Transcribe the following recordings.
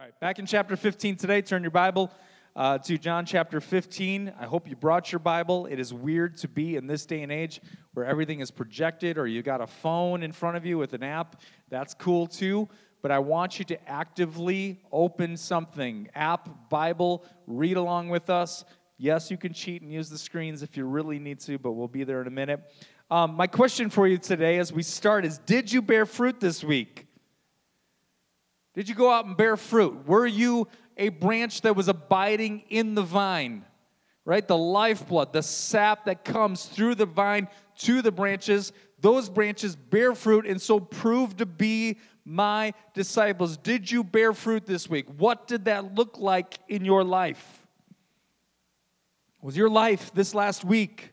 All right, back in chapter 15 today. Turn your Bible uh, to John chapter 15. I hope you brought your Bible. It is weird to be in this day and age where everything is projected or you got a phone in front of you with an app. That's cool too. But I want you to actively open something app, Bible, read along with us. Yes, you can cheat and use the screens if you really need to, but we'll be there in a minute. Um, my question for you today as we start is Did you bear fruit this week? Did you go out and bear fruit? Were you a branch that was abiding in the vine? Right? The lifeblood, the sap that comes through the vine to the branches, those branches bear fruit and so prove to be my disciples. Did you bear fruit this week? What did that look like in your life? Was your life this last week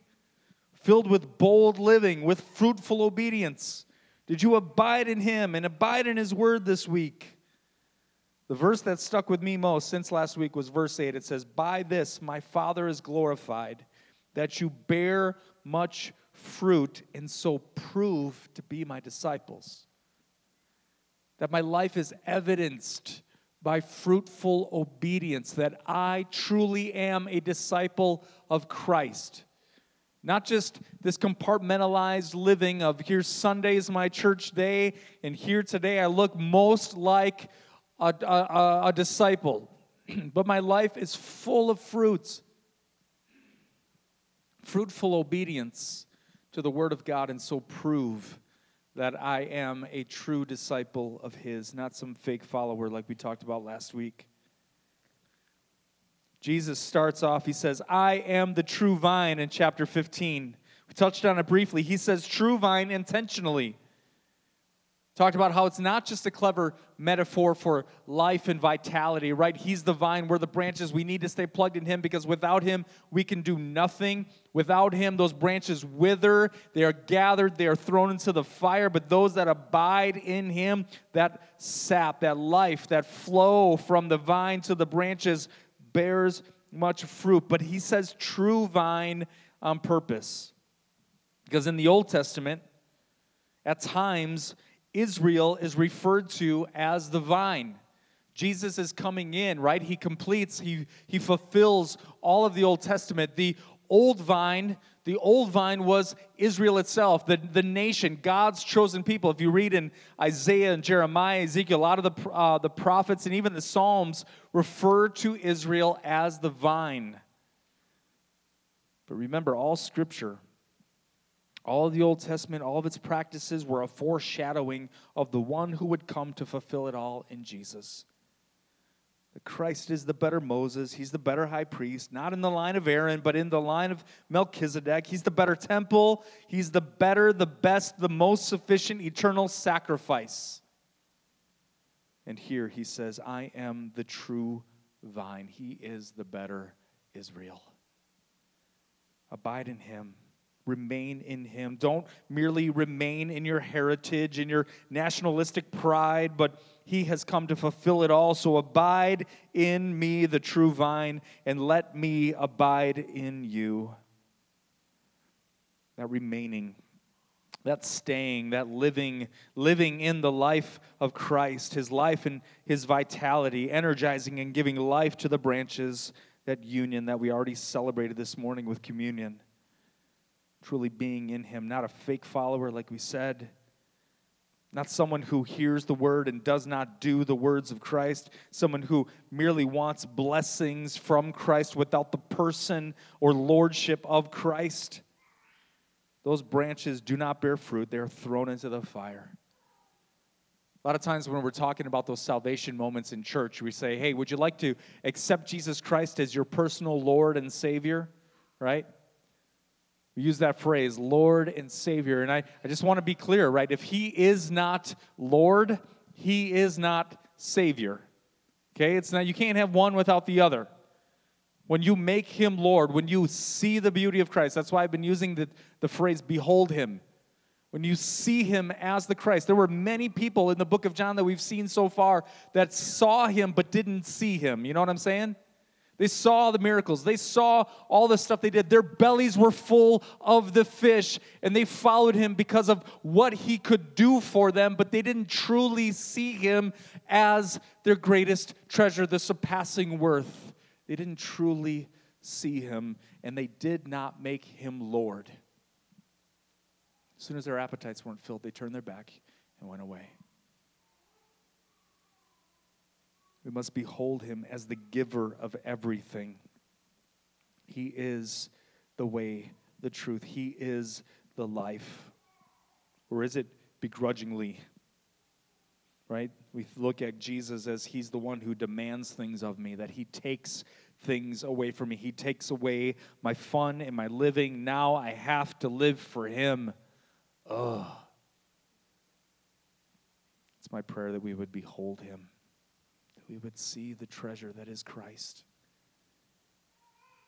filled with bold living, with fruitful obedience? Did you abide in Him and abide in His word this week? The verse that stuck with me most since last week was verse 8. It says, By this my Father is glorified, that you bear much fruit and so prove to be my disciples. That my life is evidenced by fruitful obedience, that I truly am a disciple of Christ. Not just this compartmentalized living of here's Sunday is my church day, and here today I look most like a, a, a disciple, but my life is full of fruits. Fruitful obedience to the Word of God, and so prove that I am a true disciple of His, not some fake follower like we talked about last week. Jesus starts off, he says, I am the true vine in chapter 15. We touched on it briefly. He says, true vine intentionally. Talked about how it's not just a clever metaphor for life and vitality, right? He's the vine, we're the branches. We need to stay plugged in Him because without Him, we can do nothing. Without Him, those branches wither, they are gathered, they are thrown into the fire. But those that abide in Him, that sap, that life, that flow from the vine to the branches bears much fruit. But He says true vine on purpose. Because in the Old Testament, at times, Israel is referred to as the vine. Jesus is coming in, right? He completes, he, he fulfills all of the Old Testament. The old vine, the old vine was Israel itself, the, the nation, God's chosen people. If you read in Isaiah and Jeremiah, Ezekiel, a lot of the, uh, the prophets and even the Psalms refer to Israel as the vine. But remember, all scripture all of the Old Testament, all of its practices were a foreshadowing of the one who would come to fulfill it all in Jesus. Christ is the better Moses. He's the better high priest, not in the line of Aaron, but in the line of Melchizedek. He's the better temple. He's the better, the best, the most sufficient eternal sacrifice. And here he says, I am the true vine. He is the better Israel. Abide in him remain in him. Don't merely remain in your heritage, in your nationalistic pride, but he has come to fulfill it all. So abide in me, the true vine, and let me abide in you. That remaining, that staying, that living, living in the life of Christ, his life and his vitality, energizing and giving life to the branches, that union that we already celebrated this morning with communion truly being in Him, not a fake follower, like we said, not someone who hears the word and does not do the words of Christ, someone who merely wants blessings from Christ without the person or lordship of Christ. Those branches do not bear fruit, they are thrown into the fire. A lot of times when we're talking about those salvation moments in church, we say, Hey, would you like to accept Jesus Christ as your personal Lord and Savior? Right? We use that phrase, Lord and Savior. And I, I just want to be clear, right? If He is not Lord, He is not Savior. Okay? It's not, you can't have one without the other. When you make Him Lord, when you see the beauty of Christ, that's why I've been using the, the phrase, behold Him. When you see Him as the Christ, there were many people in the book of John that we've seen so far that saw Him but didn't see Him. You know what I'm saying? They saw the miracles. They saw all the stuff they did. Their bellies were full of the fish, and they followed him because of what he could do for them, but they didn't truly see him as their greatest treasure, the surpassing worth. They didn't truly see him, and they did not make him Lord. As soon as their appetites weren't filled, they turned their back and went away. We must behold him as the giver of everything. He is the way, the truth. He is the life. Or is it begrudgingly? Right? We look at Jesus as he's the one who demands things of me, that he takes things away from me. He takes away my fun and my living. Now I have to live for him. Ugh. It's my prayer that we would behold him we would see the treasure that is Christ.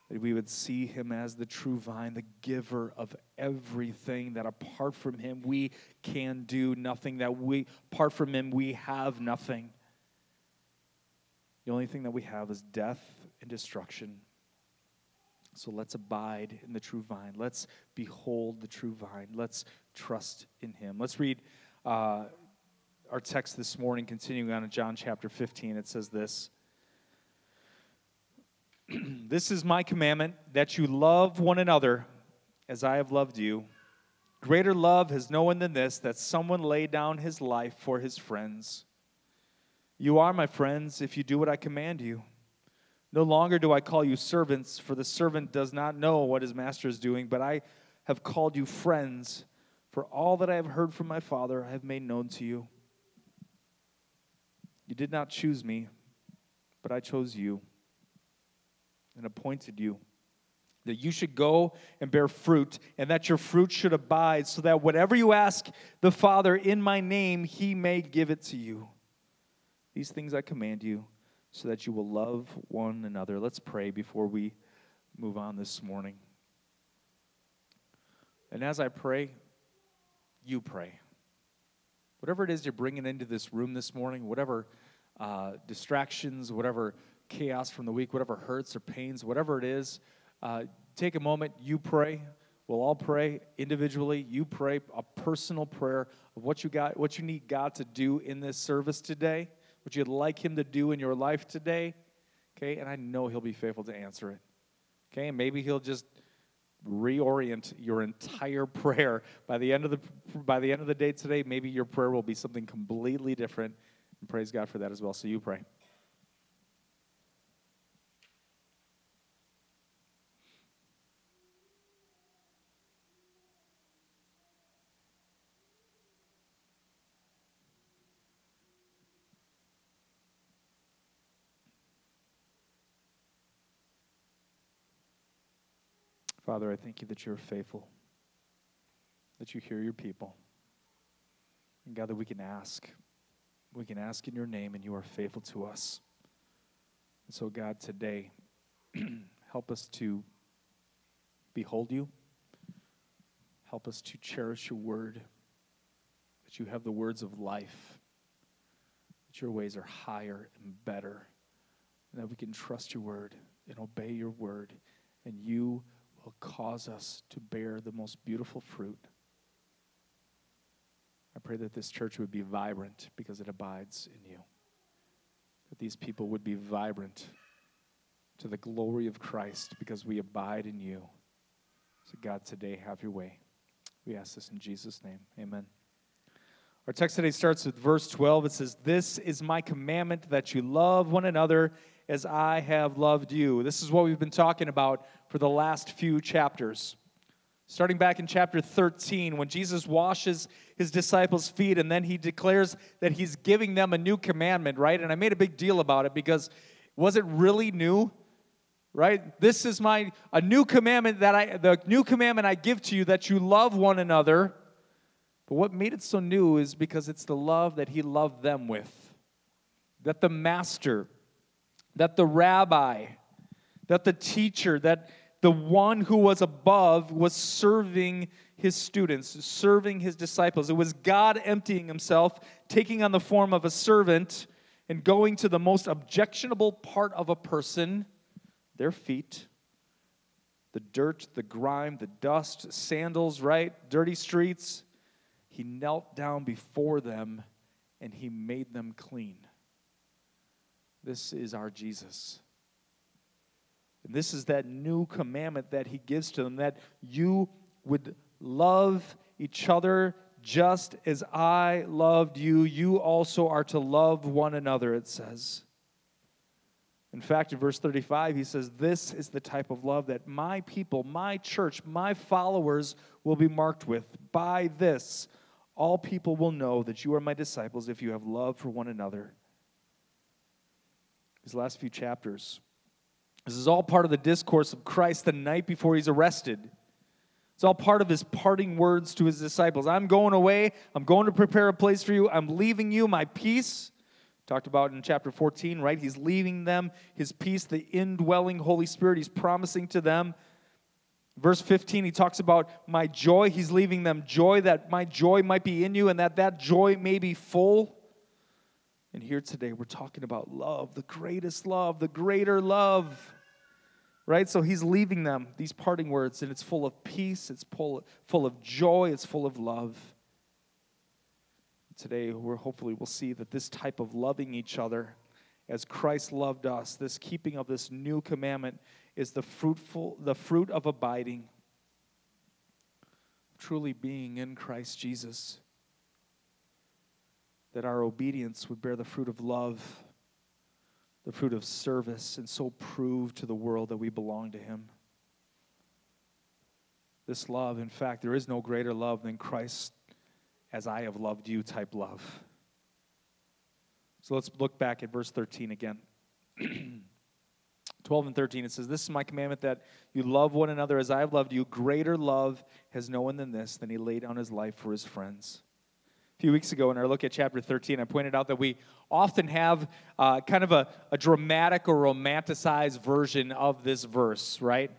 That we would see him as the true vine, the giver of everything, that apart from him we can do nothing, that we, apart from him we have nothing. The only thing that we have is death and destruction. So let's abide in the true vine. Let's behold the true vine. Let's trust in him. Let's read uh, our text this morning, continuing on in John chapter 15, it says this This is my commandment that you love one another as I have loved you. Greater love has no one than this, that someone lay down his life for his friends. You are my friends if you do what I command you. No longer do I call you servants, for the servant does not know what his master is doing, but I have called you friends, for all that I have heard from my Father I have made known to you. You did not choose me, but I chose you and appointed you that you should go and bear fruit, and that your fruit should abide, so that whatever you ask the Father in my name, he may give it to you. These things I command you, so that you will love one another. Let's pray before we move on this morning. And as I pray, you pray. Whatever it is you're bringing into this room this morning, whatever uh, distractions, whatever chaos from the week, whatever hurts or pains, whatever it is, uh, take a moment, you pray. We'll all pray individually. You pray a personal prayer of what you got, what you need God to do in this service today, what you'd like Him to do in your life today. Okay, and I know He'll be faithful to answer it. Okay, and maybe He'll just reorient your entire prayer. By the end of the by the end of the day today maybe your prayer will be something completely different. And praise god for that as well. So you pray Father, I thank you that you're faithful, that you hear your people. And God, that we can ask. We can ask in your name, and you are faithful to us. And so, God, today, help us to behold you. Help us to cherish your word, that you have the words of life, that your ways are higher and better, and that we can trust your word and obey your word, and you will cause us to bear the most beautiful fruit. I pray that this church would be vibrant because it abides in you. That these people would be vibrant to the glory of Christ because we abide in you. So, God, today, have your way. We ask this in Jesus' name. Amen. Our text today starts with verse 12. It says, This is my commandment that you love one another as I have loved you. This is what we've been talking about for the last few chapters. Starting back in chapter 13, when Jesus washes his disciples' feet and then he declares that he's giving them a new commandment, right? And I made a big deal about it because was it really new? Right? This is my a new commandment that I the new commandment I give to you that you love one another. But what made it so new is because it's the love that he loved them with. That the master that the rabbi, that the teacher, that the one who was above was serving his students, serving his disciples. It was God emptying himself, taking on the form of a servant, and going to the most objectionable part of a person, their feet, the dirt, the grime, the dust, sandals, right? Dirty streets. He knelt down before them and he made them clean. This is our Jesus. This is that new commandment that he gives to them that you would love each other just as I loved you. You also are to love one another, it says. In fact, in verse 35, he says, This is the type of love that my people, my church, my followers will be marked with. By this, all people will know that you are my disciples if you have love for one another. These last few chapters. This is all part of the discourse of Christ the night before he's arrested. It's all part of his parting words to his disciples. I'm going away. I'm going to prepare a place for you. I'm leaving you my peace. Talked about in chapter 14, right? He's leaving them his peace, the indwelling Holy Spirit. He's promising to them. Verse 15, he talks about my joy. He's leaving them joy, that my joy might be in you and that that joy may be full. And here today, we're talking about love, the greatest love, the greater love. Right? So he's leaving them these parting words, and it's full of peace, it's full, full of joy, it's full of love. Today, we're hopefully we'll see that this type of loving each other as Christ loved us, this keeping of this new commandment is the fruitful, the fruit of abiding, truly being in Christ Jesus that our obedience would bear the fruit of love, the fruit of service, and so prove to the world that we belong to Him. This love, in fact, there is no greater love than Christ as I have loved you type love. So let's look back at verse 13 again. 12 and 13, it says, This is my commandment that you love one another as I have loved you. Greater love has no one than this, than he laid down his life for his friends few weeks ago in our look at chapter 13, I pointed out that we often have uh, kind of a, a dramatic or romanticized version of this verse, right?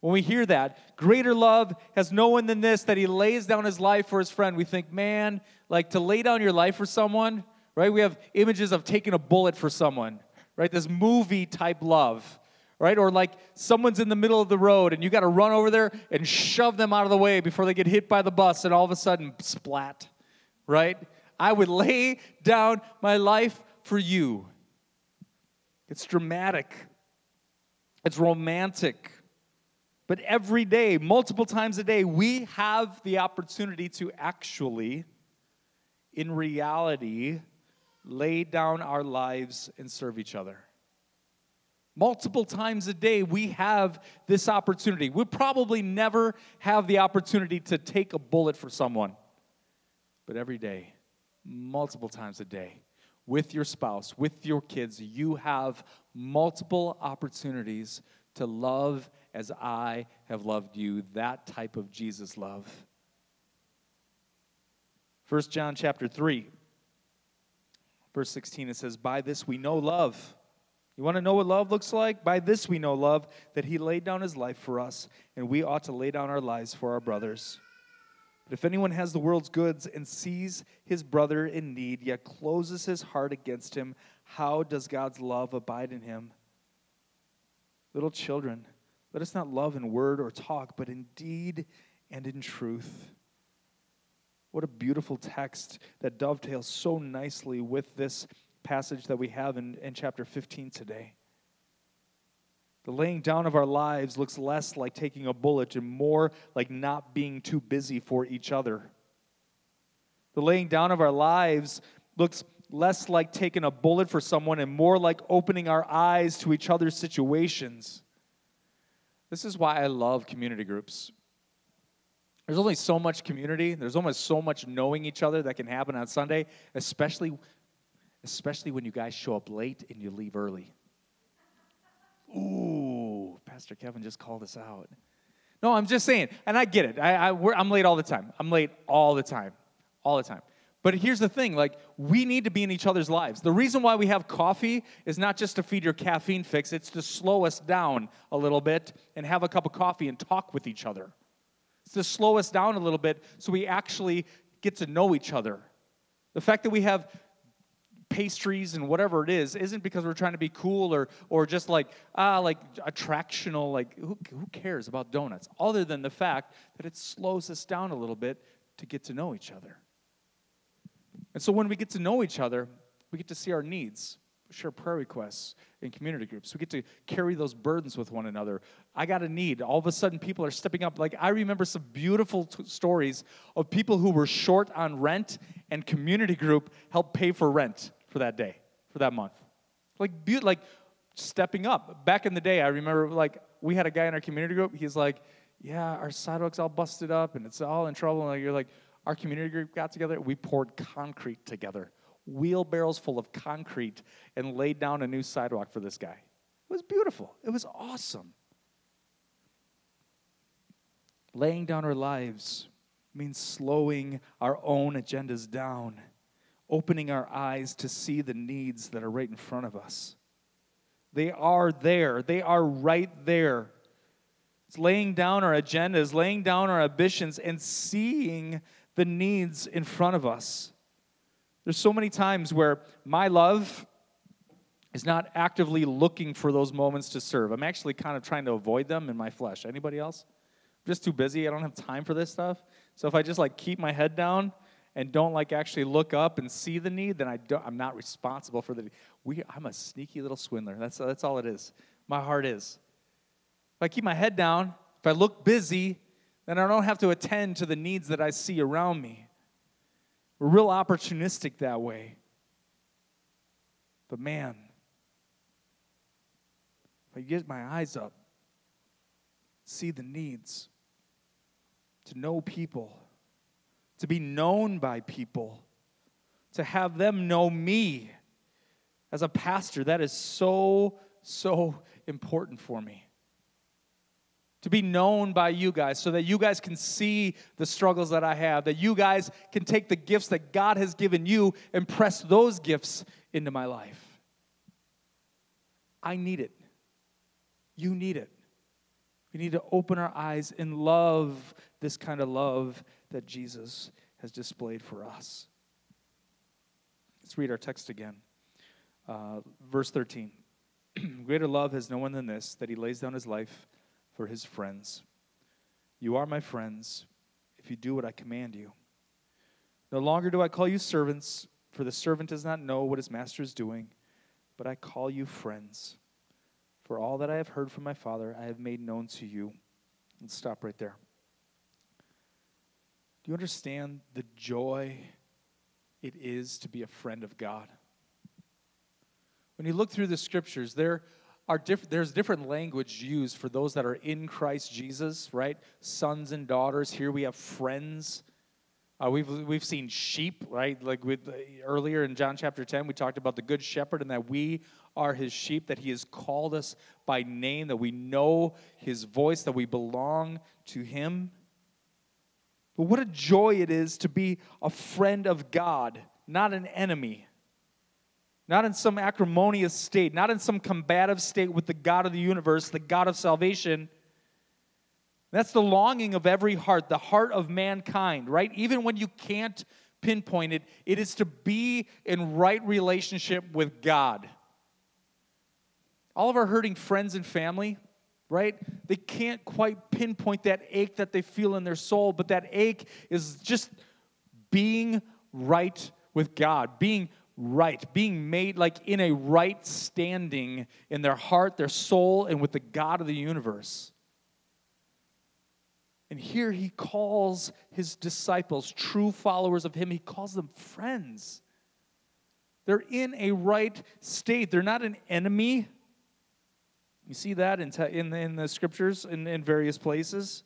When we hear that, greater love has no one than this, that he lays down his life for his friend, we think, man, like to lay down your life for someone, right? We have images of taking a bullet for someone, right? This movie type love, right? Or like someone's in the middle of the road and you got to run over there and shove them out of the way before they get hit by the bus and all of a sudden, splat right? I would lay down my life for you. It's dramatic, it's romantic. But every day, multiple times a day, we have the opportunity to actually, in reality, lay down our lives and serve each other. Multiple times a day, we have this opportunity. We probably never have the opportunity to take a bullet for someone but every day, multiple times a day, with your spouse, with your kids, you have multiple opportunities to love as I have loved you, that type of Jesus love. 1 John chapter 3, verse 16, it says, By this we know love. You want to know what love looks like? By this we know love, that he laid down his life for us, and we ought to lay down our lives for our brothers. But if anyone has the world's goods and sees his brother in need, yet closes his heart against him, how does God's love abide in him? Little children, let us not love in word or talk, but in deed and in truth. What a beautiful text that dovetails so nicely with this passage that we have in, in chapter 15 today. The laying down of our lives looks less like taking a bullet and more like not being too busy for each other. The laying down of our lives looks less like taking a bullet for someone and more like opening our eyes to each other's situations. This is why I love community groups. There's only so much community, there's almost so much knowing each other that can happen on Sunday, especially especially when you guys show up late and you leave early. Ooh, Pastor Kevin just called us out. No, I'm just saying, and I get it. I, I, I'm late all the time. I'm late all the time, all the time. But here's the thing like, we need to be in each other's lives. The reason why we have coffee is not just to feed your caffeine fix, it's to slow us down a little bit and have a cup of coffee and talk with each other. It's to slow us down a little bit so we actually get to know each other. The fact that we have pastries and whatever it is isn't because we're trying to be cool or or just like ah like attractional like who, who cares about donuts other than the fact that it slows us down a little bit to get to know each other and so when we get to know each other we get to see our needs share prayer requests in community groups. We get to carry those burdens with one another. I got a need. All of a sudden, people are stepping up. Like, I remember some beautiful t- stories of people who were short on rent, and community group helped pay for rent for that day, for that month. Like, be- like stepping up. Back in the day, I remember, like, we had a guy in our community group. He's like, Yeah, our sidewalk's all busted up and it's all in trouble. And like, you're like, Our community group got together, we poured concrete together wheelbarrows full of concrete and laid down a new sidewalk for this guy. It was beautiful. It was awesome. Laying down our lives means slowing our own agendas down, opening our eyes to see the needs that are right in front of us. They are there, they are right there. It's laying down our agendas, laying down our ambitions, and seeing the needs in front of us. There's so many times where my love is not actively looking for those moments to serve. I'm actually kind of trying to avoid them in my flesh. Anybody else? I'm just too busy. I don't have time for this stuff. So if I just like keep my head down and don't like actually look up and see the need, then I don't, I'm not responsible for the. We, I'm a sneaky little swindler. That's that's all it is. My heart is. If I keep my head down, if I look busy, then I don't have to attend to the needs that I see around me. We're real opportunistic that way. But man, if I get my eyes up, see the needs, to know people, to be known by people, to have them know me as a pastor, that is so, so important for me to be known by you guys so that you guys can see the struggles that I have, that you guys can take the gifts that God has given you and press those gifts into my life. I need it. You need it. We need to open our eyes and love this kind of love that Jesus has displayed for us. Let's read our text again. Uh, verse 13. Greater love has no one than this, that he lays down his life for his friends. You are my friends if you do what I command you. No longer do I call you servants, for the servant does not know what his master is doing, but I call you friends. For all that I have heard from my Father, I have made known to you. Let's stop right there. Do you understand the joy it is to be a friend of God? When you look through the scriptures, there are diff- there's different language used for those that are in Christ Jesus, right? Sons and daughters. Here we have friends. Uh, we've we've seen sheep, right? Like with uh, earlier in John chapter 10, we talked about the good shepherd and that we are his sheep, that he has called us by name, that we know his voice, that we belong to him. But what a joy it is to be a friend of God, not an enemy not in some acrimonious state, not in some combative state with the God of the universe, the God of salvation. That's the longing of every heart, the heart of mankind, right? Even when you can't pinpoint it, it is to be in right relationship with God. All of our hurting friends and family, right? They can't quite pinpoint that ache that they feel in their soul, but that ache is just being right with God, being right, being made like in a right standing in their heart, their soul, and with the God of the universe. And here he calls his disciples, true followers of him, he calls them friends. They're in a right state, they're not an enemy. You see that in, te- in, in the scriptures in, in various places.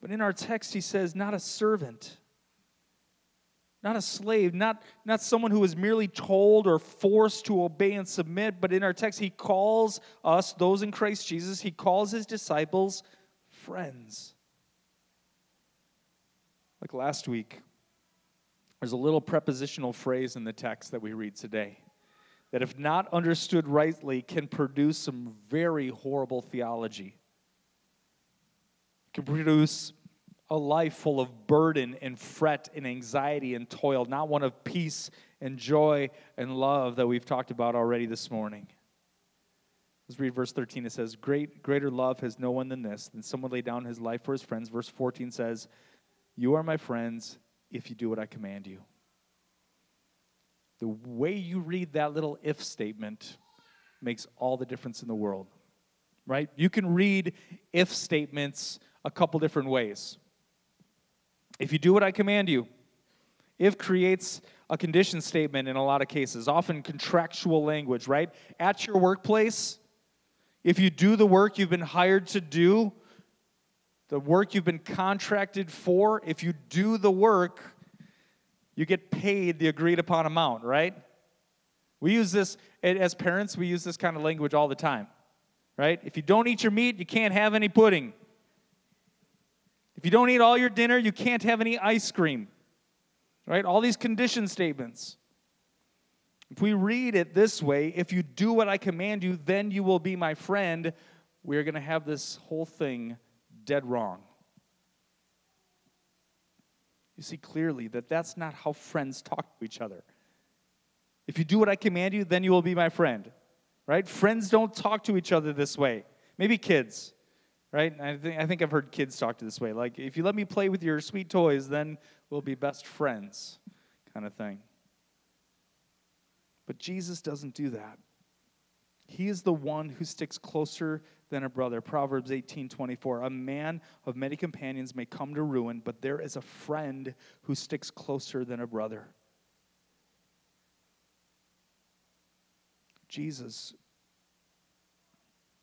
But in our text, he says, not a servant not a slave, not, not someone who is merely told or forced to obey and submit, but in our text, he calls us, those in Christ Jesus, he calls his disciples friends. Like last week, there's a little prepositional phrase in the text that we read today that, if not understood rightly, can produce some very horrible theology. It can produce a life full of burden and fret and anxiety and toil, not one of peace and joy and love that we've talked about already this morning. Let's read verse 13. It says, Great, Greater love has no one than this, than someone lay down his life for his friends. Verse 14 says, You are my friends if you do what I command you. The way you read that little if statement makes all the difference in the world, right? You can read if statements a couple different ways. If you do what I command you, if creates a condition statement in a lot of cases, often contractual language, right? At your workplace, if you do the work you've been hired to do, the work you've been contracted for, if you do the work, you get paid the agreed upon amount, right? We use this, as parents, we use this kind of language all the time, right? If you don't eat your meat, you can't have any pudding. If you don't eat all your dinner, you can't have any ice cream. Right? All these condition statements. If we read it this way, if you do what I command you, then you will be my friend, we're going to have this whole thing dead wrong. You see clearly that that's not how friends talk to each other. If you do what I command you, then you will be my friend. Right? Friends don't talk to each other this way. Maybe kids right? I think, I think I've heard kids talk to this way. Like, if you let me play with your sweet toys, then we'll be best friends, kind of thing. But Jesus doesn't do that. He is the one who sticks closer than a brother. Proverbs 18 24. A man of many companions may come to ruin, but there is a friend who sticks closer than a brother. Jesus,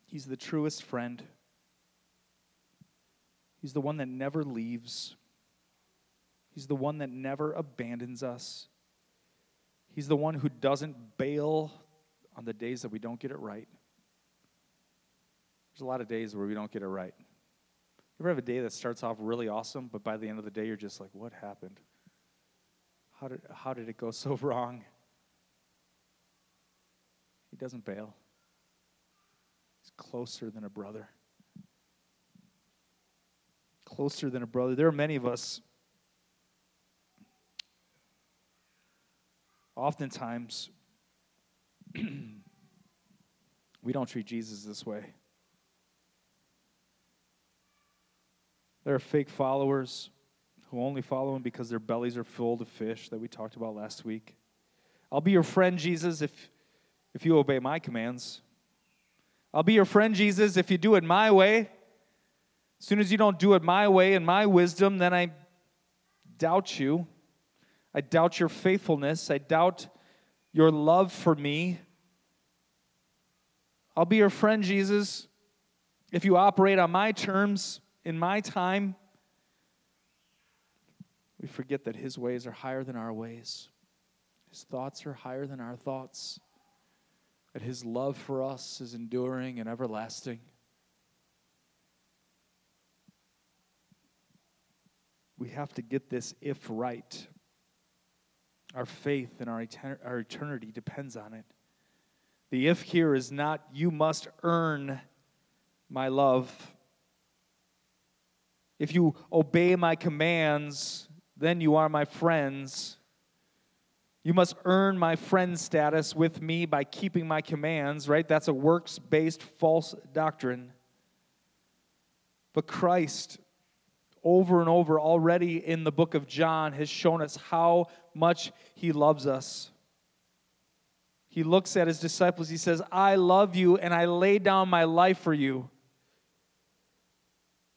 He's the truest friend. He's the one that never leaves. He's the one that never abandons us. He's the one who doesn't bail on the days that we don't get it right. There's a lot of days where we don't get it right. You ever have a day that starts off really awesome, but by the end of the day, you're just like, what happened? How did, how did it go so wrong? He doesn't bail, he's closer than a brother closer than a brother. There are many of us, oftentimes, we don't treat Jesus this way. There are fake followers who only follow him because their bellies are full of fish that we talked about last week. I'll be your friend, Jesus, if, if you obey my commands. I'll be your friend, Jesus, if you do it my way. As soon as you don't do it my way and my wisdom, then I doubt you. I doubt your faithfulness. I doubt your love for me. I'll be your friend, Jesus, if you operate on my terms in my time. We forget that his ways are higher than our ways, his thoughts are higher than our thoughts, that his love for us is enduring and everlasting. we have to get this if right. Our faith and our, our eternity depends on it. The if here is not, you must earn my love. If you obey my commands, then you are my friends. You must earn my friend status with me by keeping my commands, right? That's a works based false doctrine. But Christ over and over already in the book of John has shown us how much he loves us. He looks at his disciples, he says, I love you and I lay down my life for you.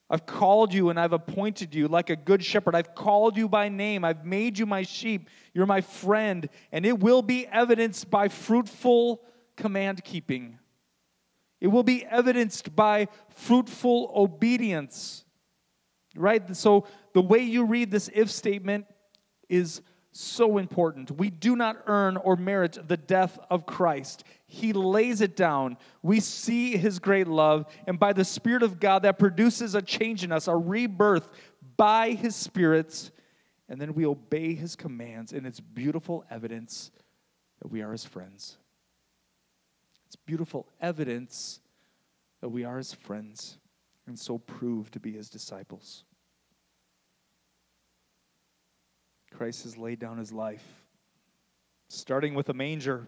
I've called you and I've appointed you like a good shepherd. I've called you by name. I've made you my sheep. You're my friend. And it will be evidenced by fruitful command keeping. It will be evidenced by fruitful obedience right? So the way you read this if statement is so important. We do not earn or merit the death of Christ. He lays it down. We see his great love, and by the Spirit of God, that produces a change in us, a rebirth by his spirits, and then we obey his commands, and it's beautiful evidence that we are his friends. It's beautiful evidence that we are his friends and so prove to be his disciples. Christ has laid down his life, starting with a manger,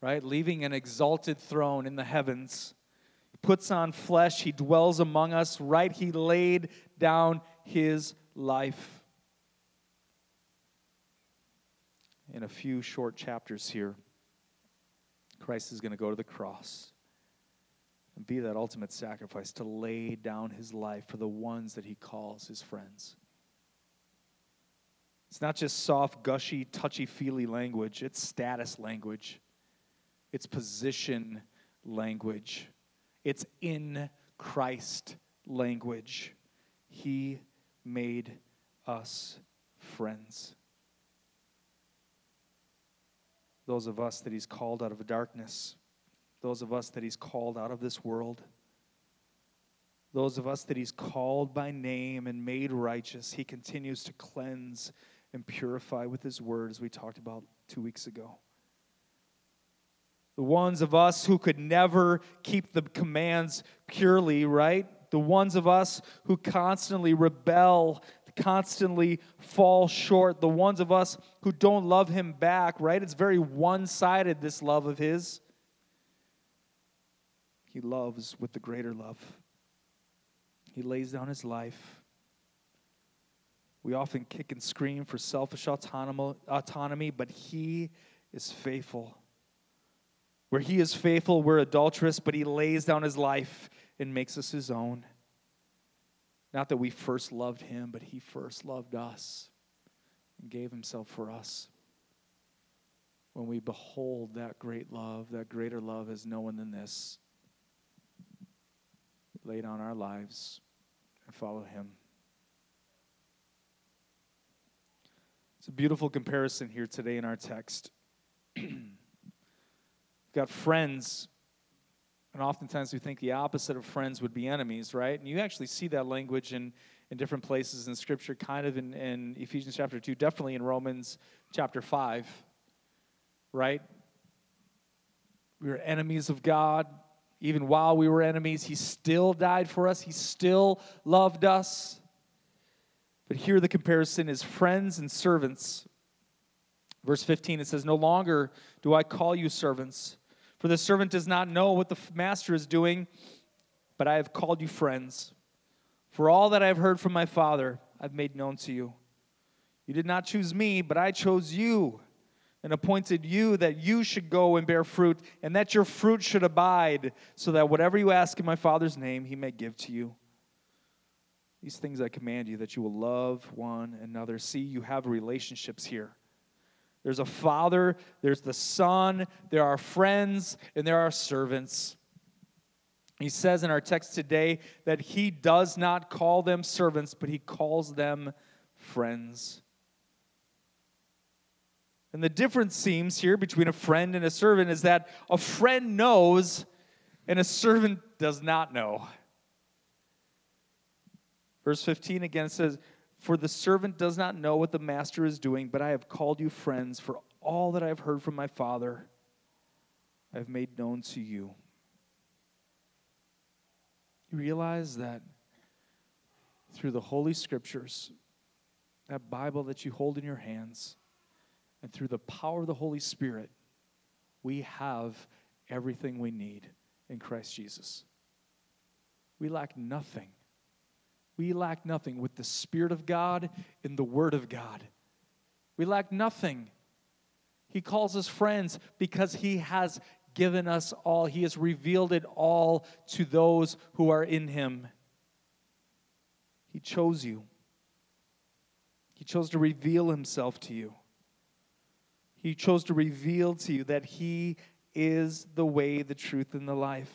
right? Leaving an exalted throne in the heavens. He puts on flesh, he dwells among us, right? He laid down his life. In a few short chapters here, Christ is going to go to the cross and be that ultimate sacrifice to lay down his life for the ones that he calls his friends. It's not just soft, gushy, touchy feely language, it's status language, it's position language, it's in Christ language. He made us friends. Those of us that He's called out of darkness, those of us that He's called out of this world, those of us that He's called by name and made righteous, He continues to cleanse and purify with His word, as we talked about two weeks ago. The ones of us who could never keep the commands purely, right? The ones of us who constantly rebel, constantly fall short. The ones of us who don't love Him back, right? It's very one sided, this love of His. He loves with the greater love. He lays down His life we often kick and scream for selfish autonomy, but He is faithful. Where He is faithful, we're adulterous, but He lays down His life and makes us His own. Not that we first loved Him, but He first loved us and gave Himself for us. When we behold that great love, that greater love is no one than this, lay down our lives and follow Him. It's a beautiful comparison here today in our text. We've got friends, and oftentimes we think the opposite of friends would be enemies, right? And you actually see that language in, in different places in Scripture, kind of in, in Ephesians chapter 2, definitely in Romans chapter 5, right? We were enemies of God. Even while we were enemies, He still died for us, He still loved us. But here the comparison is friends and servants. Verse 15, it says, No longer do I call you servants, for the servant does not know what the master is doing, but I have called you friends. For all that I have heard from my Father, I've made known to you. You did not choose me, but I chose you and appointed you that you should go and bear fruit, and that your fruit should abide, so that whatever you ask in my Father's name, he may give to you. These things I command you that you will love one another. See, you have relationships here. There's a father, there's the son, there are friends, and there are servants. He says in our text today that he does not call them servants, but he calls them friends. And the difference seems here between a friend and a servant is that a friend knows and a servant does not know. Verse 15 again says, For the servant does not know what the master is doing, but I have called you friends, for all that I have heard from my Father I have made known to you. You realize that through the Holy Scriptures, that Bible that you hold in your hands, and through the power of the Holy Spirit, we have everything we need in Christ Jesus. We lack nothing we lack nothing with the Spirit of God in the Word of God. We lack nothing. He calls us friends because He has given us all, He has revealed it all to those who are in Him. He chose you, He chose to reveal Himself to you. He chose to reveal to you that He is the way, the truth, and the life.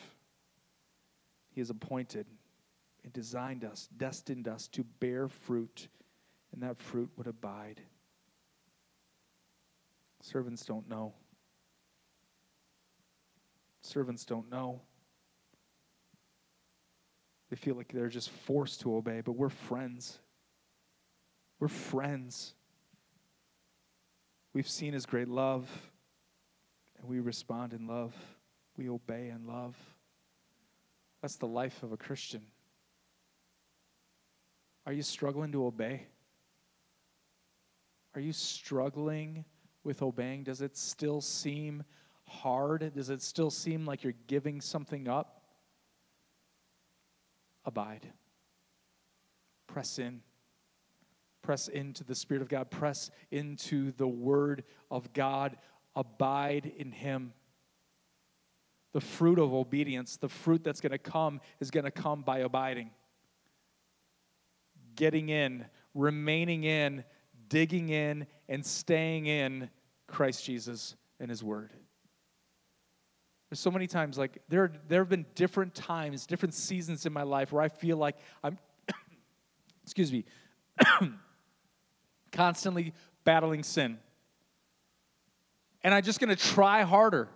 He has appointed and designed us, destined us to bear fruit, and that fruit would abide. Servants don't know. Servants don't know. They feel like they're just forced to obey, but we're friends. We're friends. We've seen his great love, and we respond in love. We obey in love. That's the life of a Christian. Are you struggling to obey? Are you struggling with obeying? Does it still seem hard? Does it still seem like you're giving something up? Abide. Press in. Press into the Spirit of God. Press into the Word of God. Abide in Him. The fruit of obedience, the fruit that's going to come, is going to come by abiding. Getting in, remaining in, digging in, and staying in Christ Jesus and His Word. There's so many times, like, there, there have been different times, different seasons in my life where I feel like I'm, excuse me, constantly battling sin. And I'm just gonna try harder.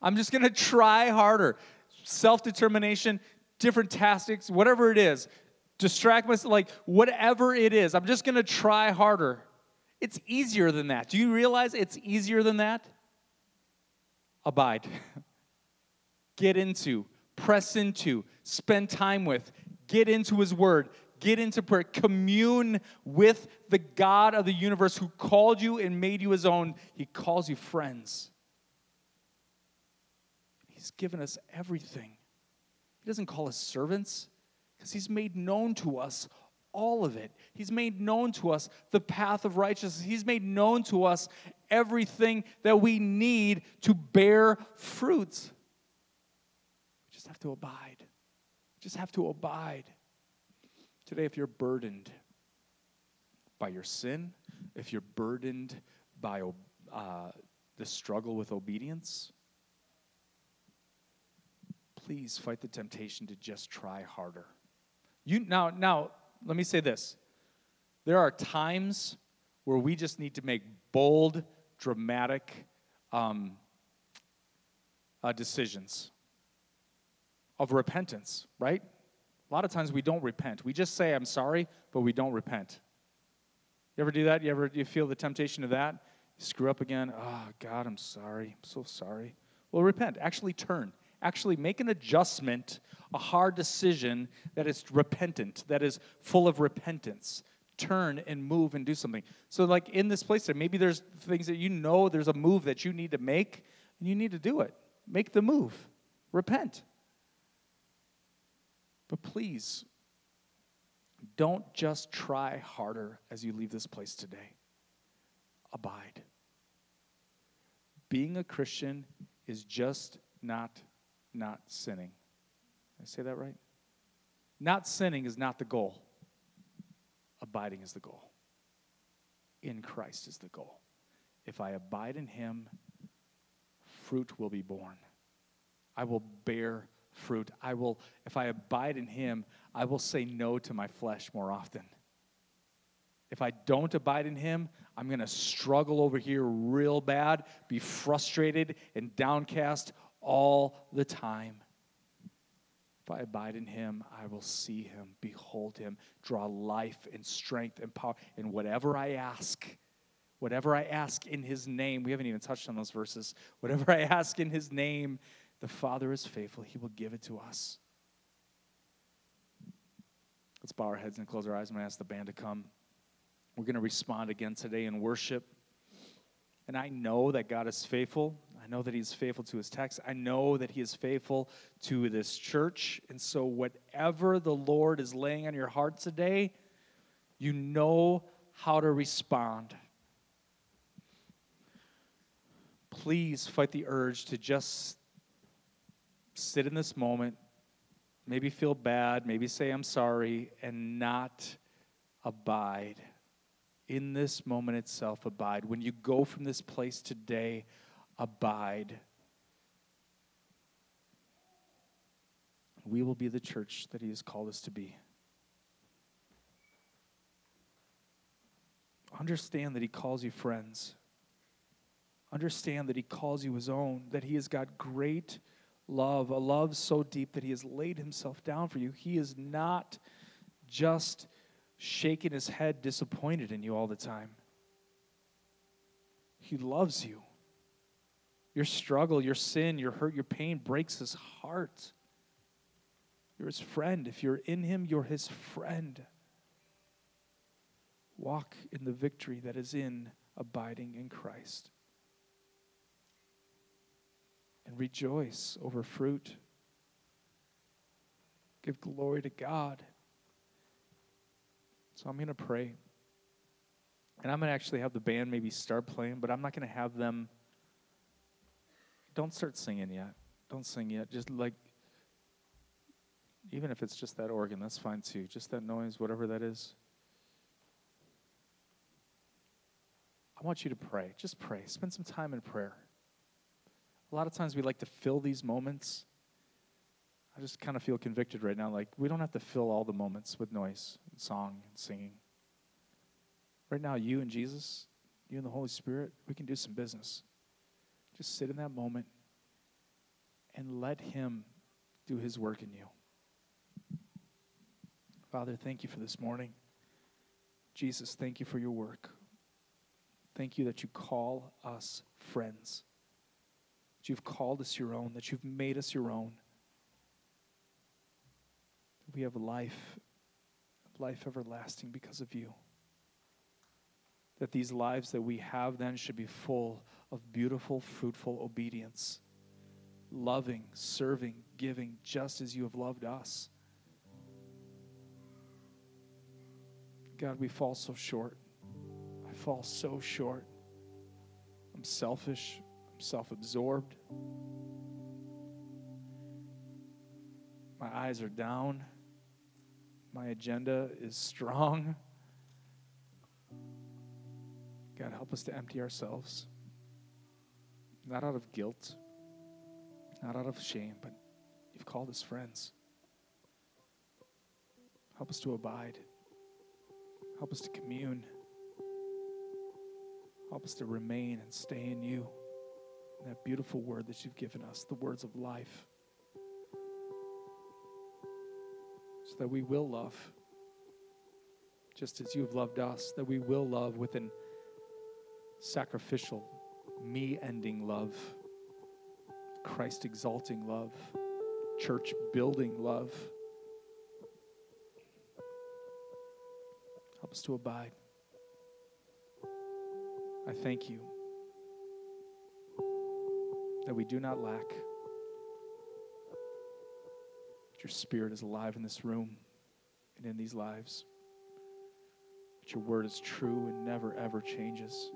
I'm just gonna try harder. Self determination, different tactics, whatever it is, distract myself, like whatever it is, I'm just gonna try harder. It's easier than that. Do you realize it's easier than that? Abide. Get into, press into, spend time with, get into His Word, get into prayer, commune with the God of the universe who called you and made you His own. He calls you friends. He's given us everything. He doesn't call us servants because He's made known to us all of it. He's made known to us the path of righteousness. He's made known to us everything that we need to bear fruits. We just have to abide. We just have to abide. Today, if you're burdened by your sin, if you're burdened by uh, the struggle with obedience, please fight the temptation to just try harder. You now, now let me say this there are times where we just need to make bold, dramatic um, uh, decisions of repentance, right? A lot of times we don't repent. We just say, I'm sorry, but we don't repent. You ever do that? You ever you feel the temptation of that? You screw up again. Oh, God, I'm sorry. I'm so sorry. Well, repent. Actually turn actually make an adjustment, a hard decision that is repentant, that is full of repentance. Turn and move and do something. So, like in this place, maybe there's things that you know there's a move that you need to make, and you need to do it. Make the move. Repent. But please, don't just try harder as you leave this place today. Abide. Being a Christian is just not not sinning. Did I say that right? Not sinning is not the goal. Abiding is the goal. In Christ is the goal. If I abide in Him, fruit will be born. I will bear fruit. I will, if I abide in Him, I will say no to my flesh more often. If I don't abide in Him, I'm going to struggle over here real bad, be frustrated and downcast all the time. If I abide in him, I will see him, behold him, draw life and strength and power. And whatever I ask, whatever I ask in his name, we haven't even touched on those verses. Whatever I ask in his name, the Father is faithful. He will give it to us. Let's bow our heads and close our eyes. I'm going to ask the band to come. We're going to respond again today in worship. And I know that God is faithful. I know that He's faithful to His text. I know that He is faithful to this church. And so, whatever the Lord is laying on your heart today, you know how to respond. Please fight the urge to just sit in this moment, maybe feel bad, maybe say, I'm sorry, and not abide in this moment itself, abide. When you go from this place today, abide. We will be the church that He has called us to be. Understand that He calls you friends. Understand that He calls you His own, that He has got great love, a love so deep that He has laid Himself down for you. He is not just shaking his head disappointed in you all the time. He loves you. Your struggle, your sin, your hurt, your pain breaks his heart. You're his friend. If you're in him, you're his friend. Walk in the victory that is in abiding in Christ. And rejoice over fruit. Give glory to God. So I'm going to pray. And I'm going to actually have the band maybe start playing, but I'm not going to have them. Don't start singing yet. Don't sing yet. Just like, even if it's just that organ, that's fine too. Just that noise, whatever that is. I want you to pray. Just pray. Spend some time in prayer. A lot of times we like to fill these moments. I just kind of feel convicted right now. Like, we don't have to fill all the moments with noise and song and singing. Right now, you and Jesus, you and the Holy Spirit, we can do some business. Just sit in that moment and let Him do His work in you. Father, thank you for this morning. Jesus, thank you for your work. Thank you that you call us friends, you've called us your own, that you've made us your own. We have life, life everlasting because of you. That these lives that we have then should be full of beautiful, fruitful obedience, loving, serving, giving, just as you have loved us. God, we fall so short I fall so short. I'm selfish, self absorbed. My eyes are down, my agenda is strong. God, help us to empty ourselves, not out of guilt, not out of shame, but you've called us friends. Help us to abide. Help us to commune. Help us to remain and stay in you. That beautiful word that you've given us, the words of life, so that we will love just as you have loved us, that we will love with an sacrificial, me ending love, Christ exalting love, church building love. Help us to abide. I thank you that we do not lack. That your spirit is alive in this room and in these lives. That your word is true and never, ever changes.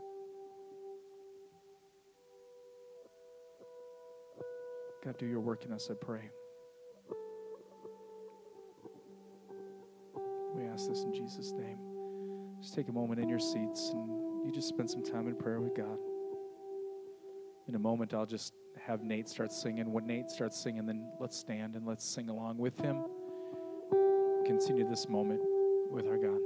God, do your work in us, I pray. We ask this in Jesus' name. Just take a moment in your seats and you just spend some time in prayer with God. In a moment, I'll just have Nate start singing. When Nate starts singing, then let's stand and let's sing along with him. Continue this moment with our God.